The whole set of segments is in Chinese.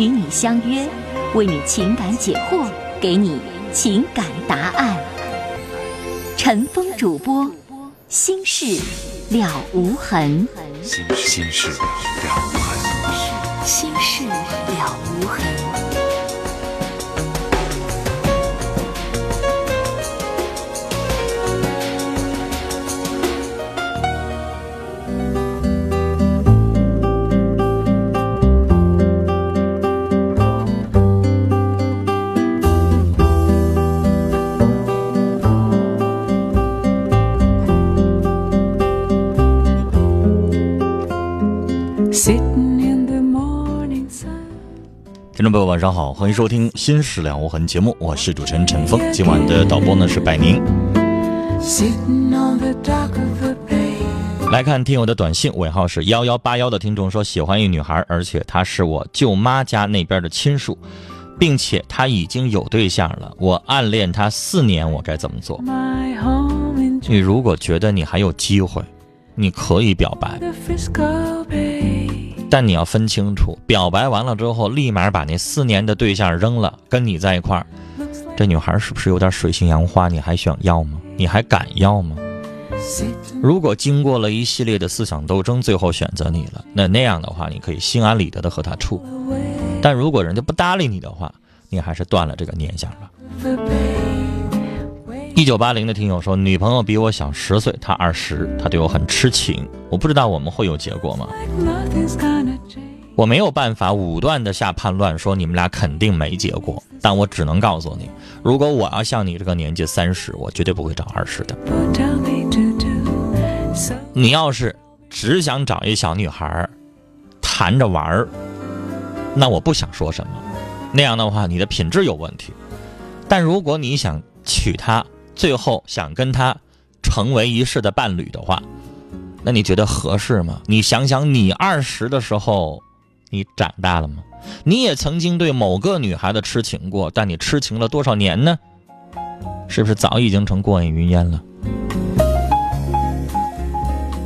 与你相约，为你情感解惑，给你情感答案。陈峰主播，心事了无痕。心心事了无痕。心事了无痕。听众朋友，晚上好，欢迎收听《新事了无痕》节目，我是主持人陈峰。今晚的导播呢是百宁。来看听友的短信，尾号是幺幺八幺的听众说喜欢一女孩，而且她是我舅妈家那边的亲属，并且她已经有对象了。我暗恋她四年，我该怎么做？你如果觉得你还有机会，你可以表白。但你要分清楚，表白完了之后，立马把那四年的对象扔了，跟你在一块儿，这女孩是不是有点水性杨花？你还想要吗？你还敢要吗？如果经过了一系列的思想斗争，最后选择你了，那那样的话，你可以心安理得的和他处。但如果人家不搭理你的话，你还是断了这个念想吧。一九八零的听友说，女朋友比我小十岁，她二十，她对我很痴情，我不知道我们会有结果吗？我没有办法武断的下判断，说你们俩肯定没结果，但我只能告诉你，如果我要像你这个年纪三十，我绝对不会找二十的。你要是只想找一小女孩谈着玩儿，那我不想说什么，那样的话你的品质有问题。但如果你想娶她，最后想跟他成为一世的伴侣的话，那你觉得合适吗？你想想，你二十的时候，你长大了吗？你也曾经对某个女孩子痴情过，但你痴情了多少年呢？是不是早已经成过眼云烟了？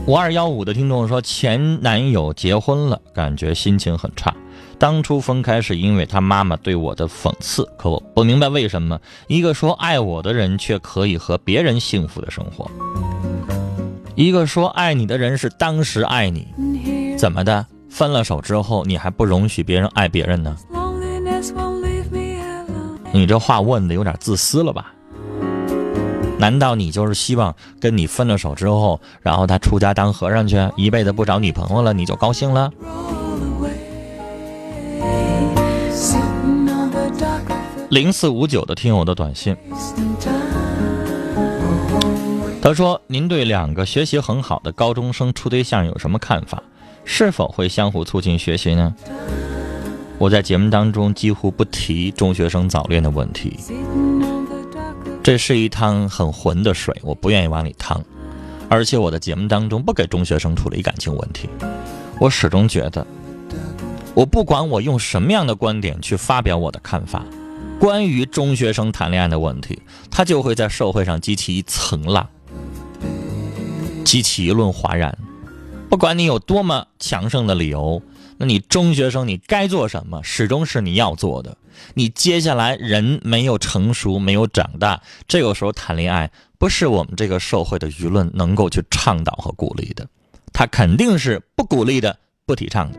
五二幺五的听众说，前男友结婚了，感觉心情很差。当初分开是因为他妈妈对我的讽刺，可我不明白为什么一个说爱我的人却可以和别人幸福的生活，一个说爱你的人是当时爱你，怎么的？分了手之后你还不容许别人爱别人呢？你这话问的有点自私了吧？难道你就是希望跟你分了手之后，然后他出家当和尚去，一辈子不找女朋友了，你就高兴了？零四五九的听友的短信，他说：“您对两个学习很好的高中生处对象有什么看法？是否会相互促进学习呢？”我在节目当中几乎不提中学生早恋的问题，这是一趟很浑的水，我不愿意往里趟。而且我的节目当中不给中学生处理感情问题，我始终觉得，我不管我用什么样的观点去发表我的看法。关于中学生谈恋爱的问题，他就会在社会上激起一层浪，激起一轮哗然。不管你有多么强盛的理由，那你中学生你该做什么，始终是你要做的。你接下来人没有成熟，没有长大，这个时候谈恋爱不是我们这个社会的舆论能够去倡导和鼓励的，他肯定是不鼓励的，不提倡的。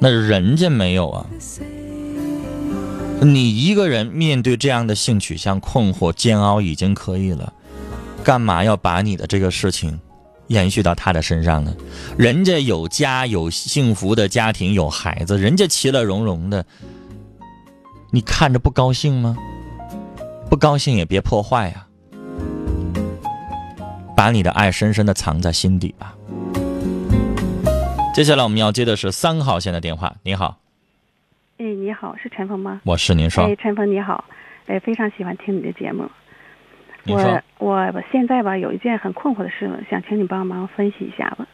那人家没有啊。你一个人面对这样的性取向困惑、煎熬已经可以了，干嘛要把你的这个事情延续到他的身上呢？人家有家，有幸福的家庭，有孩子，人家其乐融融的，你看着不高兴吗？不高兴也别破坏呀、把你的爱深深的藏在心底吧。接下来我们要接的是三号线的电话。你好，哎，你好，是陈峰吗？我是您说哎，，陈峰你好，哎，非常喜欢听你的节目。我我我现在吧有一件很困惑的事，想请你帮忙分析一下吧。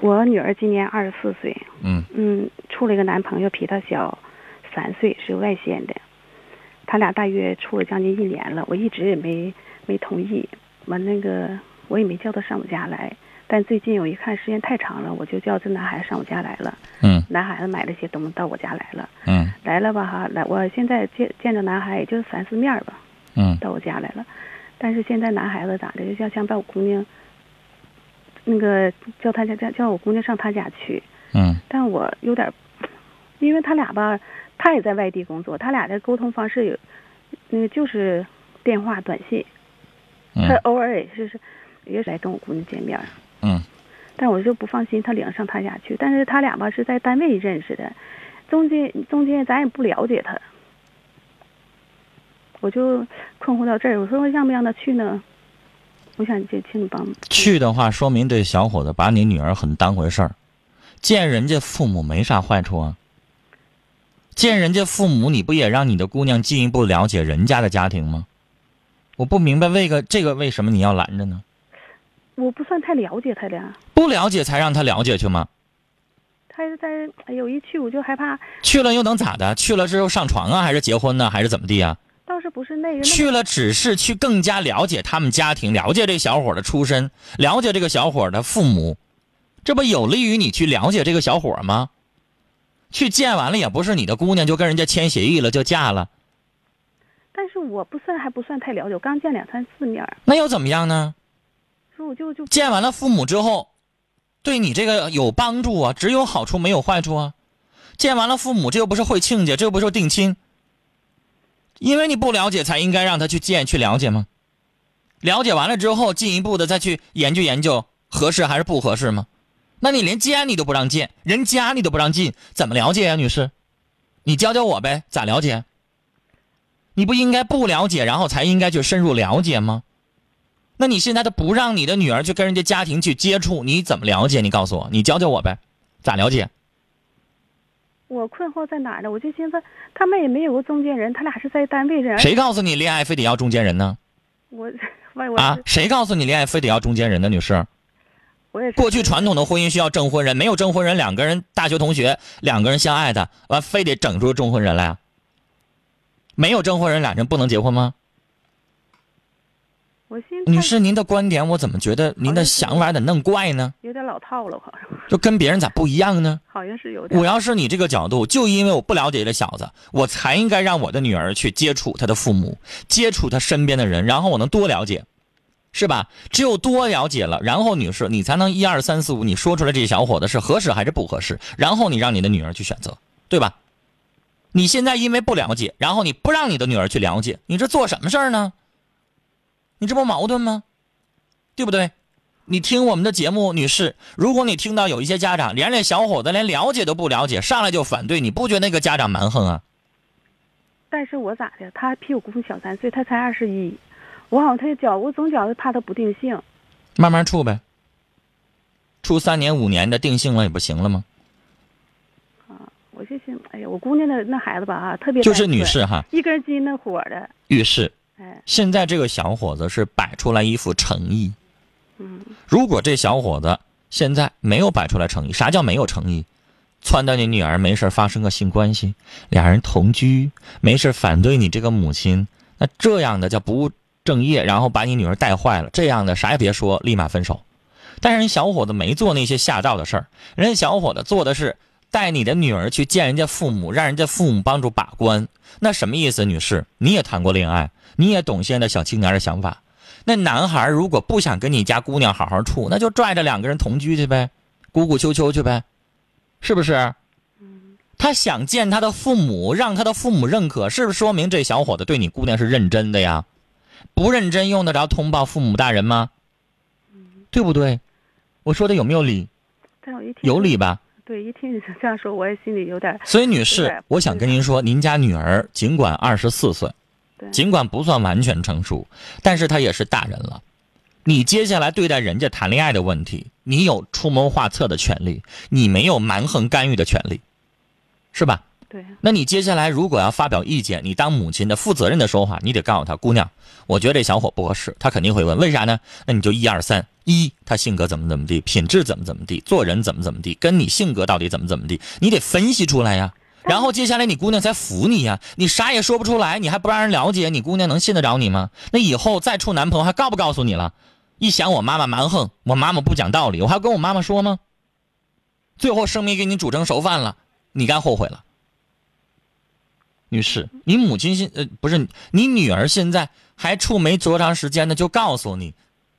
我女儿今年二十四岁，嗯嗯，处了一个男朋友，比她小三岁，是外县的。他俩大约处了将近一年了，我一直也没没同意，完那个我也没叫他上我家来。但最近我一看时间太长了，我就叫这男孩子上我家来了。嗯男孩子买了些东西到我家来了。嗯来了吧哈，来，我现在见见着男孩也就三四面儿吧，嗯到我家来了。但是现在男孩子咋的，就像想把我姑娘，那个叫他家叫叫我姑娘上他家去，嗯但我有点，因为他俩吧，他也在外地工作，他俩的沟通方式有，那个就是电话、短信，他嗯偶尔也是是也是来跟我姑娘见面但我就不放心他领上他家去。但是他俩吧是在单位认识的，中间中间咱也不了解他，我就困惑到这儿。我说让不让他去呢？我想就请你帮忙。去的话，说明这小伙子把你女儿很当回事儿，见人家父母没啥坏处啊。见人家父母，你不也让你的姑娘进一步了解人家的家庭吗？我不明白为个这个为什么你要拦着呢？我不算太了解他俩，不了解才让他了解去吗？他是在哎呦一去我就害怕，去了又能咋的？去了之后上床啊，还是结婚呢，还是怎么地啊？倒是不是那个去了只是去更加了解他们家庭，了解这小伙的出身，了解这个小伙的父母，这不有利于你去了解这个小伙吗？去见完了也不是你的姑娘就跟人家签协议了就嫁了，但是我不算还不算太了解，我刚见两三次面，那又怎么样呢？见完了父母之后，对你这个有帮助啊，只有好处没有坏处啊。见完了父母，这又不是会亲家，这又不是定亲。因为你不了解，才应该让他去见去了解吗？了解完了之后，进一步的再去研究研究合适还是不合适吗？那你连见你都不让见，人家你都不让进，怎么了解呀、女士？你教教我呗，咋了解？你不应该不了解，然后才应该去深入了解吗？那你现在都不让你的女儿去跟人家家庭去接触，你怎么了解？你告诉我，你教教我呗，咋了解？我困惑在哪儿呢？我就寻思他们也没有个中间人，他俩是在单位认。谁告诉你恋爱非得要中间人呢？我我我啊，谁告诉你恋爱非得要中间人的？女士，我也是过去传统的婚姻需要证婚人，没有证婚人，两个人大学同学，两个人相爱的，完非得整出证婚人来啊？没有证婚人，俩人不能结婚吗？女士，您的观点我怎么觉得您的想法咋弄怪呢？有点老套了，好像就跟别人咋不一样呢？好像是有点。我要是你这个角度，就因为我不了解这小子，我才应该让我的女儿去接触他的父母，接触他身边的人，然后我能多了解，是吧？只有多了解了，然后女士你才能一二三四五，你说出来这小伙子是合适还是不合适，然后你让你的女儿去选择，对吧？你现在因为不了解，然后你不让你的女儿去了解，你这做什么事儿呢？你这不矛盾吗？对不对？你听我们的节目，女士，如果你听到有一些家长连这小伙子连了解都不了解，上来就反对，你不觉得那个家长蛮横啊？但是我咋的？他比我姑父小三岁，他才二十一。我好像他觉我总觉得怕他不定性。慢慢处呗，处三年五年的定性了也不行了吗？啊我就想，哎呀，我姑娘那那孩子吧啊，特别就是女士哈，一根筋那火的，遇事现在这个小伙子是摆出来一副诚意。嗯，如果这小伙子现在没有摆出来诚意，啥叫没有诚意？撺掇你女儿没事发生个性关系，俩人同居，没事反对你这个母亲，那这样的叫不务正业，然后把你女儿带坏了，这样的啥也别说，立马分手。但是人小伙子没做那些下道的事儿，人家小伙子做的是带你的女儿去见人家父母，让人家父母帮助把关。那什么意思，女士？你也谈过恋爱，你也懂现在小青年的想法。那男孩如果不想跟你家姑娘好好处，那就拽着两个人同居去呗，鼓鼓秋秋去呗，是不是？他想见他的父母，让他的父母认可，是不是说明这小伙子对你姑娘是认真的呀？不认真用得着通报父母大人吗？对不对？我说的有没有理？有理吧？对，一听你这样说，我也心里有点儿所以，女士，我想跟您说，您家女儿尽管二十四岁，尽管不算完全成熟，但是她也是大人了。你接下来对待人家谈恋爱的问题，你有出谋划策的权利，你没有蛮横干预的权利，是吧？对那你接下来如果要发表意见，你当母亲的负责任的说话，你得告诉他姑娘，我觉得这小伙不合适，他肯定会问为啥呢？那你就一二三，一他性格怎么怎么地，品质怎么怎么地，做人怎么怎么地，跟你性格到底怎么怎么地，你得分析出来呀。然后接下来你姑娘才服你呀，你啥也说不出来，你还不让人了解，你姑娘能信得着你吗？那以后再处男朋友还告不告诉你了？一想我妈妈蛮横，我妈妈不讲道理，我还要跟我妈妈说吗？最后生米给你煮成熟饭了，你该后悔了。女士，你母亲现呃不是你女儿现在还处没多长时间呢，就告诉你，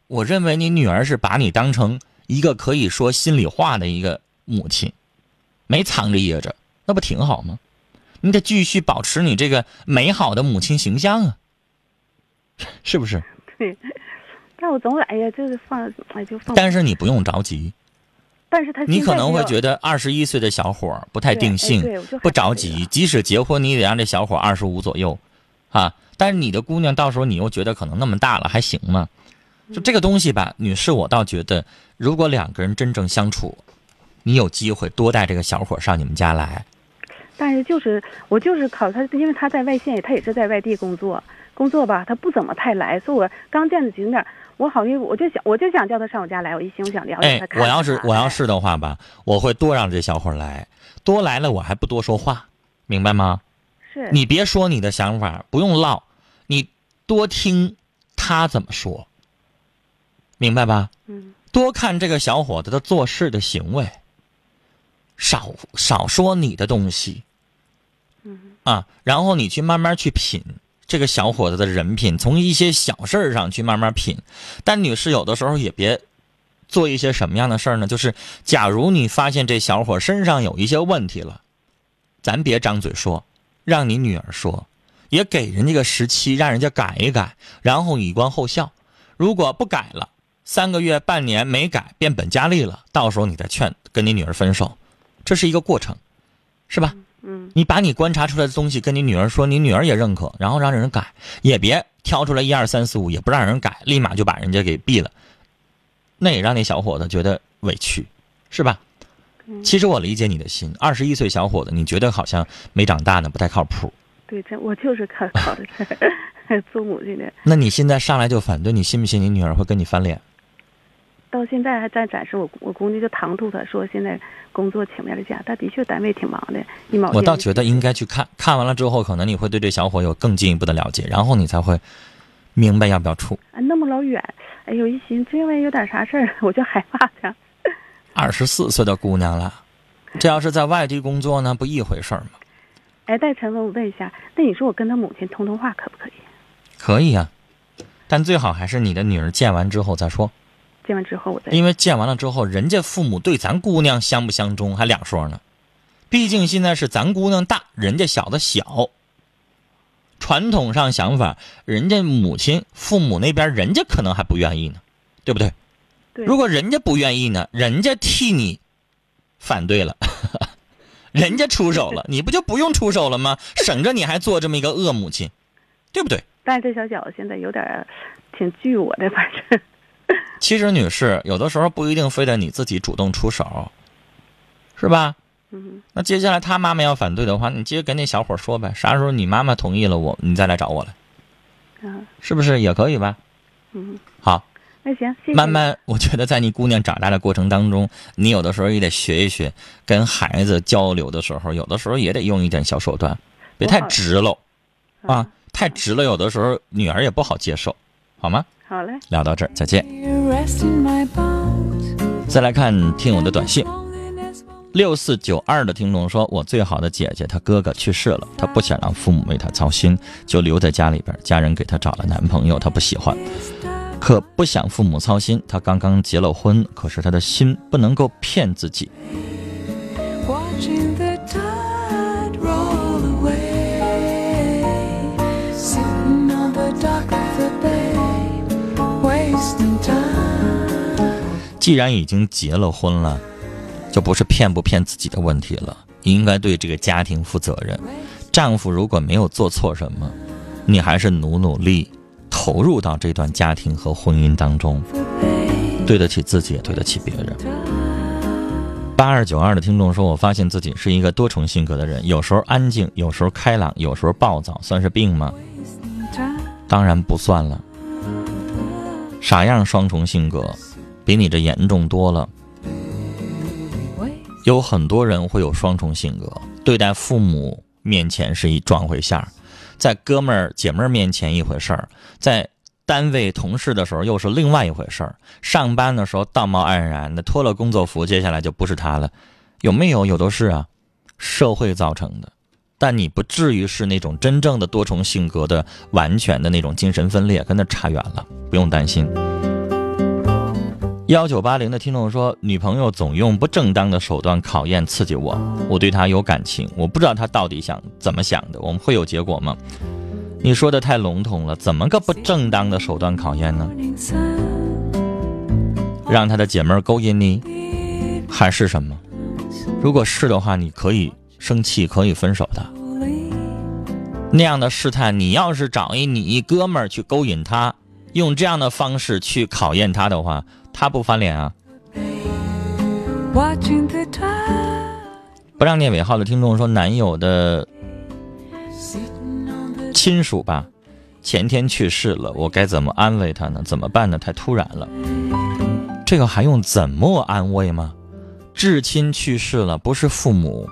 我认为你女儿是把你当成一个可以说心里话的一个母亲，没藏着掖着，那不挺好吗？你得继续保持你这个美好的母亲形象啊，是不是？对。但我总哎呀，就是放哎就放，但是你不用着急，但是他你可能会觉得二十一岁的小伙儿不太定性不着急。即使结婚，你也得让这小伙二十五左右，啊。但是你的姑娘到时候你又觉得可能那么大了，还行吗？就这个东西吧，女士，我倒觉得，如果两个人真正相处，你有机会多带这个小伙上你们家来。但是就是我就是考他，因为他在外县，他也是在外地工作，工作吧，他不怎么太来，所以我刚见着景点，我好像我就想我就想叫他上我家来，我一心我想了解哎他，看看我要是我要是的话吧，我会多让这小伙来，多来了我还不多说话，明白吗？是。你别说你的想法，不用唠，你多听他怎么说，明白吧？嗯。多看这个小伙子的做事的行为，少少说你的东西。嗯。啊，然后你去慢慢去品这个小伙子的人品，从一些小事儿上去慢慢品。但女士有的时候也别做一些什么样的事儿呢？就是假如你发现这小伙身上有一些问题了，咱别张嘴说，让你女儿说，也给人家个时期，让人家改一改，然后以观后效。如果不改了，三个月、半年没改，变本加厉了，到时候你再劝跟你女儿分手，这是一个过程，是吧？嗯你把你观察出来的东西跟你女儿说，你女儿也认可，然后让人改，也别挑出来一二三四五，也不让人改，立马就把人家给毙了，那也让那小伙子觉得委屈，是吧？嗯其实我理解你的心，二十一岁小伙子，你觉得好像没长大呢，不太靠谱。对，这我就是看考的 做母亲的，那你现在上来就反对，你信不信你女儿会跟你翻脸？到现在还在展示我我姑娘就唐突他说现在工作请不了假，他的确单位挺忙的，一毛钱我倒觉得应该去看看完了之后，可能你会对这小伙有更进一步的了解，然后你才会明白要不要处。啊那么老远，哎呦一寻这万一有点啥事儿，我就害怕他。二十四岁的姑娘了，这要是在外地工作呢，不一回事儿吗？哎，戴晨文，我问一下，那你说我跟他母亲通通话可不可以？可以呀、但最好还是你的女儿见完之后再说，见完之后我再因为见完了之后，人家父母对咱姑娘相不相中还两说呢。毕竟现在是咱姑娘大，人家小的小。传统上想法，人家母亲、父母那边人家可能还不愿意呢，对不对？对如果人家不愿意呢，人家替你反对了，人家出手了，你不就不用出手了吗？省着你还做这么一个恶母亲，对不对？但是这小小子现在有点挺惧我的，反正 其实，女士有的时候不一定非得你自己主动出手，是吧？嗯那接下来他妈妈要反对的话，你直接跟那小伙说呗，啥时候你妈妈同意了我，你再来找我来，啊。是不是也可以吧？嗯，好，那行，谢谢慢慢，我觉得在你姑娘长大的过程当中，你有的时候也得学一学，跟孩子交流的时候，有的时候也得用一点小手段，别太直了啊，太直了，有的时候女儿也不好接受，好吗？好嘞。聊到这儿，再见。再来看听友的短信，六四九二的听众说：“我最好的姐姐她哥哥去世了，她不想让父母为她操心，就留在家里边。家人给她找了男朋友，她不喜欢。可不想父母操心。她刚刚结了婚，可是她的心不能够骗自己。既然已经结了婚了，就不是骗不骗自己的问题了，你应该对这个家庭负责任。丈夫如果没有做错什么，你还是努努力投入到这段家庭和婚姻当中，对得起自己，也对得起别人。八二九二的听众说：“我发现自己是一个多重性格的人，有时候安静，有时候开朗，有时候暴躁，算是病吗？当然不算了。啥样双重性格，比你这严重多了。有很多人会有双重性格，对待父母面前是一装回线儿，在哥们儿姐们儿面前一回事儿，在单位同事的时候又是另外一回事儿。上班的时候道貌岸然的，脱了工作服，接下来就不是他了。有没有？有的是啊，社会造成的。但你不至于是那种真正的多重性格的完全的那种精神分裂，跟那差远了，不用担心。幺九八零的听众说，女朋友总用不正当的手段考验刺激我，我对她有感情，我不知道她到底想怎么想的，我们会有结果吗？你说的太笼统了，怎么个不正当的手段考验呢？让她的姐妹勾引你，还是什么？如果是的话，你可以生气，可以分手的。那样的试探，你要是找一你一哥们儿去勾引她，用这样的方式去考验她的话，他不翻脸啊？不让念尾号的听众说，男友的亲属吧，前天去世了，我该怎么安慰他呢？怎么办呢？太突然了，这个还用怎么安慰吗？至亲去世了，不是父母，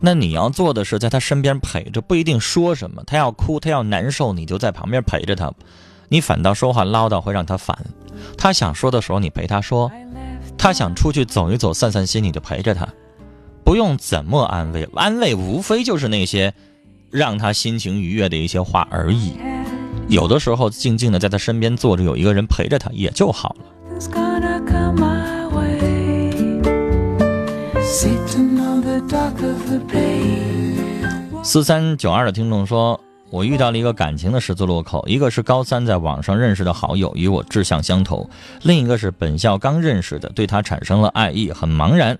那你要做的是在他身边陪着，不一定说什么。他要哭，他要难受，你就在旁边陪着他，你反倒说话唠叨会让他烦。他想说的时候，你陪他说；他想出去走一走、散散心，你就陪着他，不用怎么安慰，安慰无非就是那些让他心情愉悦的一些话而已。有的时候静静的在他身边坐着，有一个人陪着他也就好了。四三九二的听众说，我遇到了一个感情的十字路口，一个是高三在网上认识的好友，与我志向相投；另一个是本校刚认识的，对他产生了爱意，很茫然。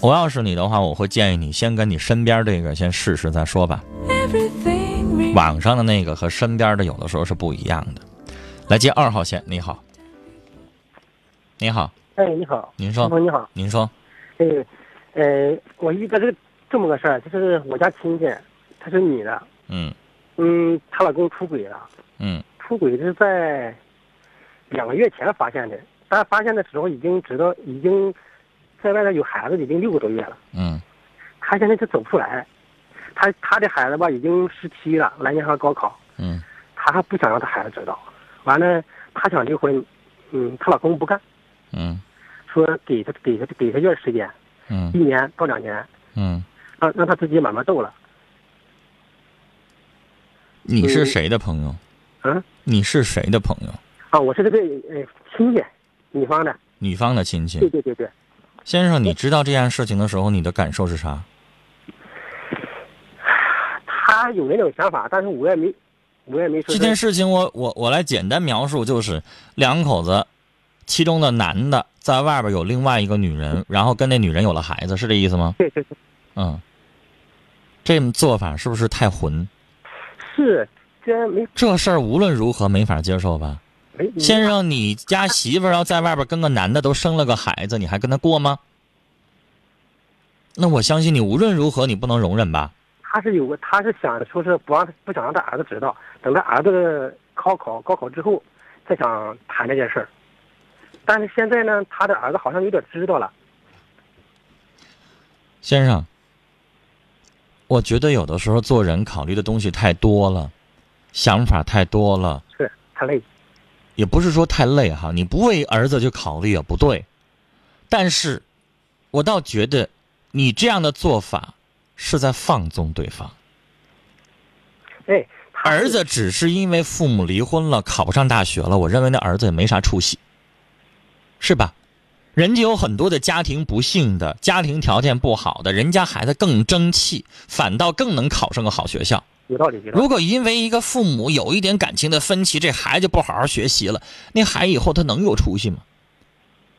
我要是你的话，我会建议你先跟你身边这个先试试再说吧。网上的那个和身边的有的时候是不一样的。来接二号线，你好，你好，哎，你好，您说你好，您说，哎，呃，我遇到这个这么个事儿，就是我家亲戚，她是女的，嗯。嗯，她老公出轨了，嗯。出轨是在两个月前发现的，但发现的时候已经知道，已经在外头有孩子，已经六个多月了，嗯。她现在就走不出来，她她的孩子吧已经十七了，来年还要高考，嗯。她还不想让她孩子知道，完了她想离婚，嗯，她老公不干，嗯。说给她给她给她一段时间，嗯。一年到两年。嗯，让让他自己慢慢斗了。你是谁的朋友？啊你是谁的朋友？啊，我是这个呃亲戚，女方的。女方的亲戚对。对对对，先生，你知道这件事情的时候，你的感受是啥？他有那种想法，但是我也没，我也没说。这件事情我我我来简单描述，就是两口子，其中的男的在外边有另外一个女人，然后跟那女人有了孩子，是这意思吗？对对对，嗯，这么做法是不是太混？是，居然没这事儿无论如何没法接受吧？没先生，你家媳妇儿要在外边跟个男的都生了个孩子，你还跟他过吗？那我相信你无论如何你不能容忍吧？他是有个，他是想说是不让不想让他儿子知道，等他儿子高考高考之后再想谈这件事儿。但是现在呢，他的儿子好像有点知道了。先生，我觉得有的时候做人考虑的东西太多了，想法太多了，是太累，也不是说太累哈。你不为儿子去考虑也不对，但是，我倒觉得你这样的做法是在放纵对方。哎，儿子只是因为父母离婚了，考不上大学了，我认为那儿子也没啥出息，是吧？人家有很多的家庭不幸的，家庭条件不好的，人家孩子更争气，反倒更能考上个好学校。有道理。如果因为一个父母有一点感情的分歧，这孩子不好好学习了，那孩子以后他能有出息吗？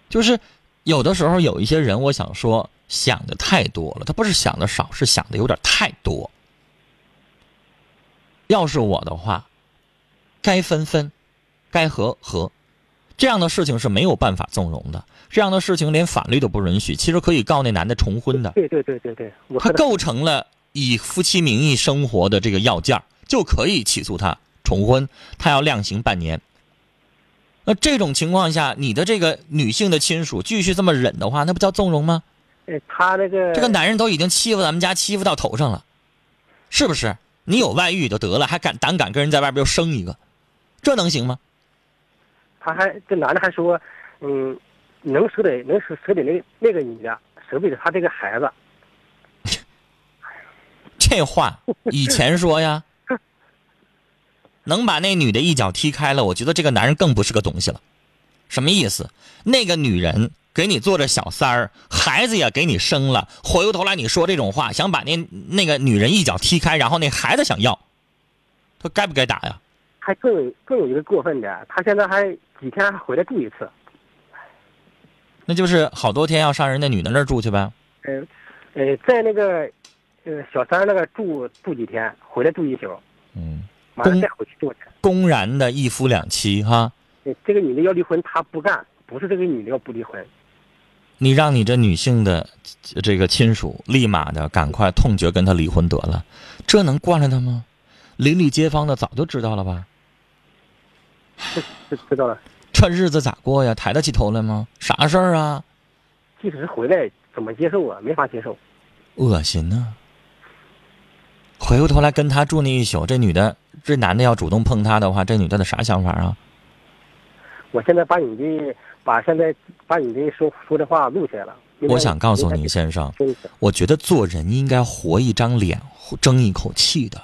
就是有的时候有一些人，我想说想的太多了，他不是想的少，是想的有点太多。要是我的话，该分分，该和和，这样的事情是没有办法纵容的。这样的事情连法律都不允许，其实可以告那男的重婚的。对对对对对，他构成了以夫妻名义生活的这个要件就可以起诉他重婚，他要量刑半年。那这种情况下，你的这个女性的亲属继续这么忍的话，那不叫纵容吗？呃他那个这个男人都已经欺负咱们家欺负到头上了，是不是？你有外遇就得了，还敢胆敢跟人在外边又生一个，这能行吗？他还这男的还说，嗯，能舍得能舍舍得那那个女的，舍不得他这个孩子。这话以前说呀，能把那女的一脚踢开了，我觉得这个男人更不是个东西了。什么意思？那个女人给你做着小三儿，孩子也给你生了，回过头来你说这种话，想把那那个女人一脚踢开，然后那孩子想要，他该不该打呀？还更更有一个过分的，他现在还几天还回来住一次。那就是好多天要上人家女的那儿住去呗。呃，呃，在那个呃小三那个住住几天，回来住一宿，嗯，完了再回去住去。公然的一夫两妻哈，呃这个女的要离婚，他不干，不是这个女的要不离婚。你让你这女性的这个亲属立马的赶快痛决跟他离婚得了，这能惯着他吗？邻里街坊的早就知道了吧？知知道了，这日子咋过呀？抬得起头来吗？啥事儿啊？即使是回来，怎么接受啊？没法接受。恶心呐！回过头来跟他住那一宿，这女的，这男的要主动碰她的话，这女的的啥想法啊？我现在把你的把现在把你的说说的话录下来了。我想告诉您，先生，我觉得做人应该活一张脸，争一口气的，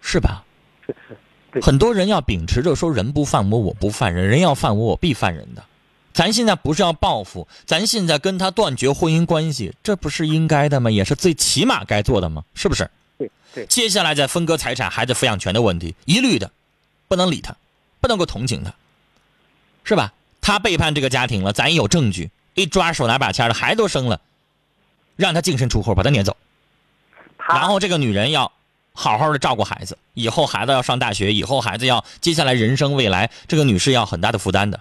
是吧？是是，对很多人要秉持着说人不犯我，我不犯人，人要犯我，我必犯人的。咱现在不是要报复，咱现在跟他断绝婚姻关系，这不是应该的吗？也是最起码该做的吗？是不是？对对，接下来再分割财产、孩子抚养权的问题，一律的不能理他，不能够同情他，是吧？他背叛这个家庭了，咱也有证据，一抓手拿把掐的，孩子都生了，让他净身出户，把他撵走。然后这个女人要好好的照顾孩子，以后孩子要上大学，以后孩子要接下来人生未来，这个女士要很大的负担的，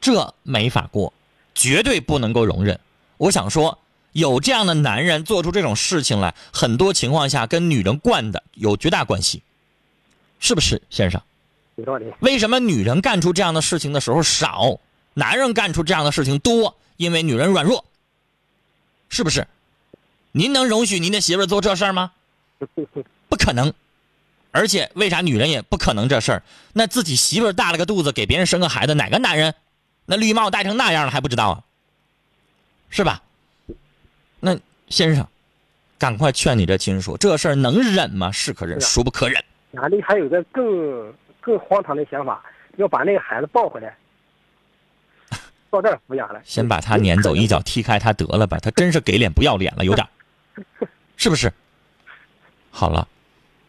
这没法过，绝对不能够容忍。我想说，有这样的男人做出这种事情来，很多情况下跟女人惯的有绝大关系，是不是，先生？有道理。为什么女人干出这样的事情的时候少，男人干出这样的事情多？因为女人软弱，是不是？您能容许您的媳妇做这事儿吗？不可能。而且为啥女人也不可能这事儿？那自己媳妇儿大了个肚子，给别人生个孩子，哪个男人那绿帽戴成那样了还不知道啊？是吧？那先生，赶快劝你这亲属，这事儿能忍吗？是可忍，孰不可忍。俺里还有个更更荒唐的想法，要把那个孩子抱回来，到这儿抚养了。先把他撵走，一脚踢开他得了吧？他真是给脸不要脸了，有点，是不是？好了，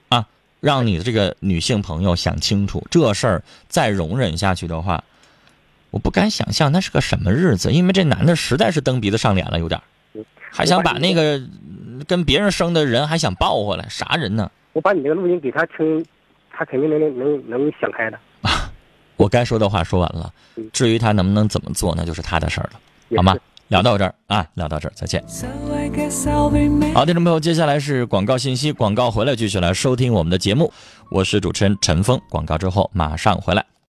啊，让你的这个女性朋友想清楚，这事儿再容忍下去的话，我不敢想象那是个什么日子，因为这男的实在是蹬鼻子上脸了，有点，还想把那个嗯跟别人生的人还想抱回来，啥人呢？我把你那个录音给他听，他肯定能能能能想开的。我该说的话说完了嗯，至于他能不能怎么做，那就是他的事儿了，好吗是？聊到这儿啊，聊到这儿，再见。好，听众朋友，接下来是广告信息，广告回来继续来收听我们的节目，我是主持人陈峰，广告之后马上回来。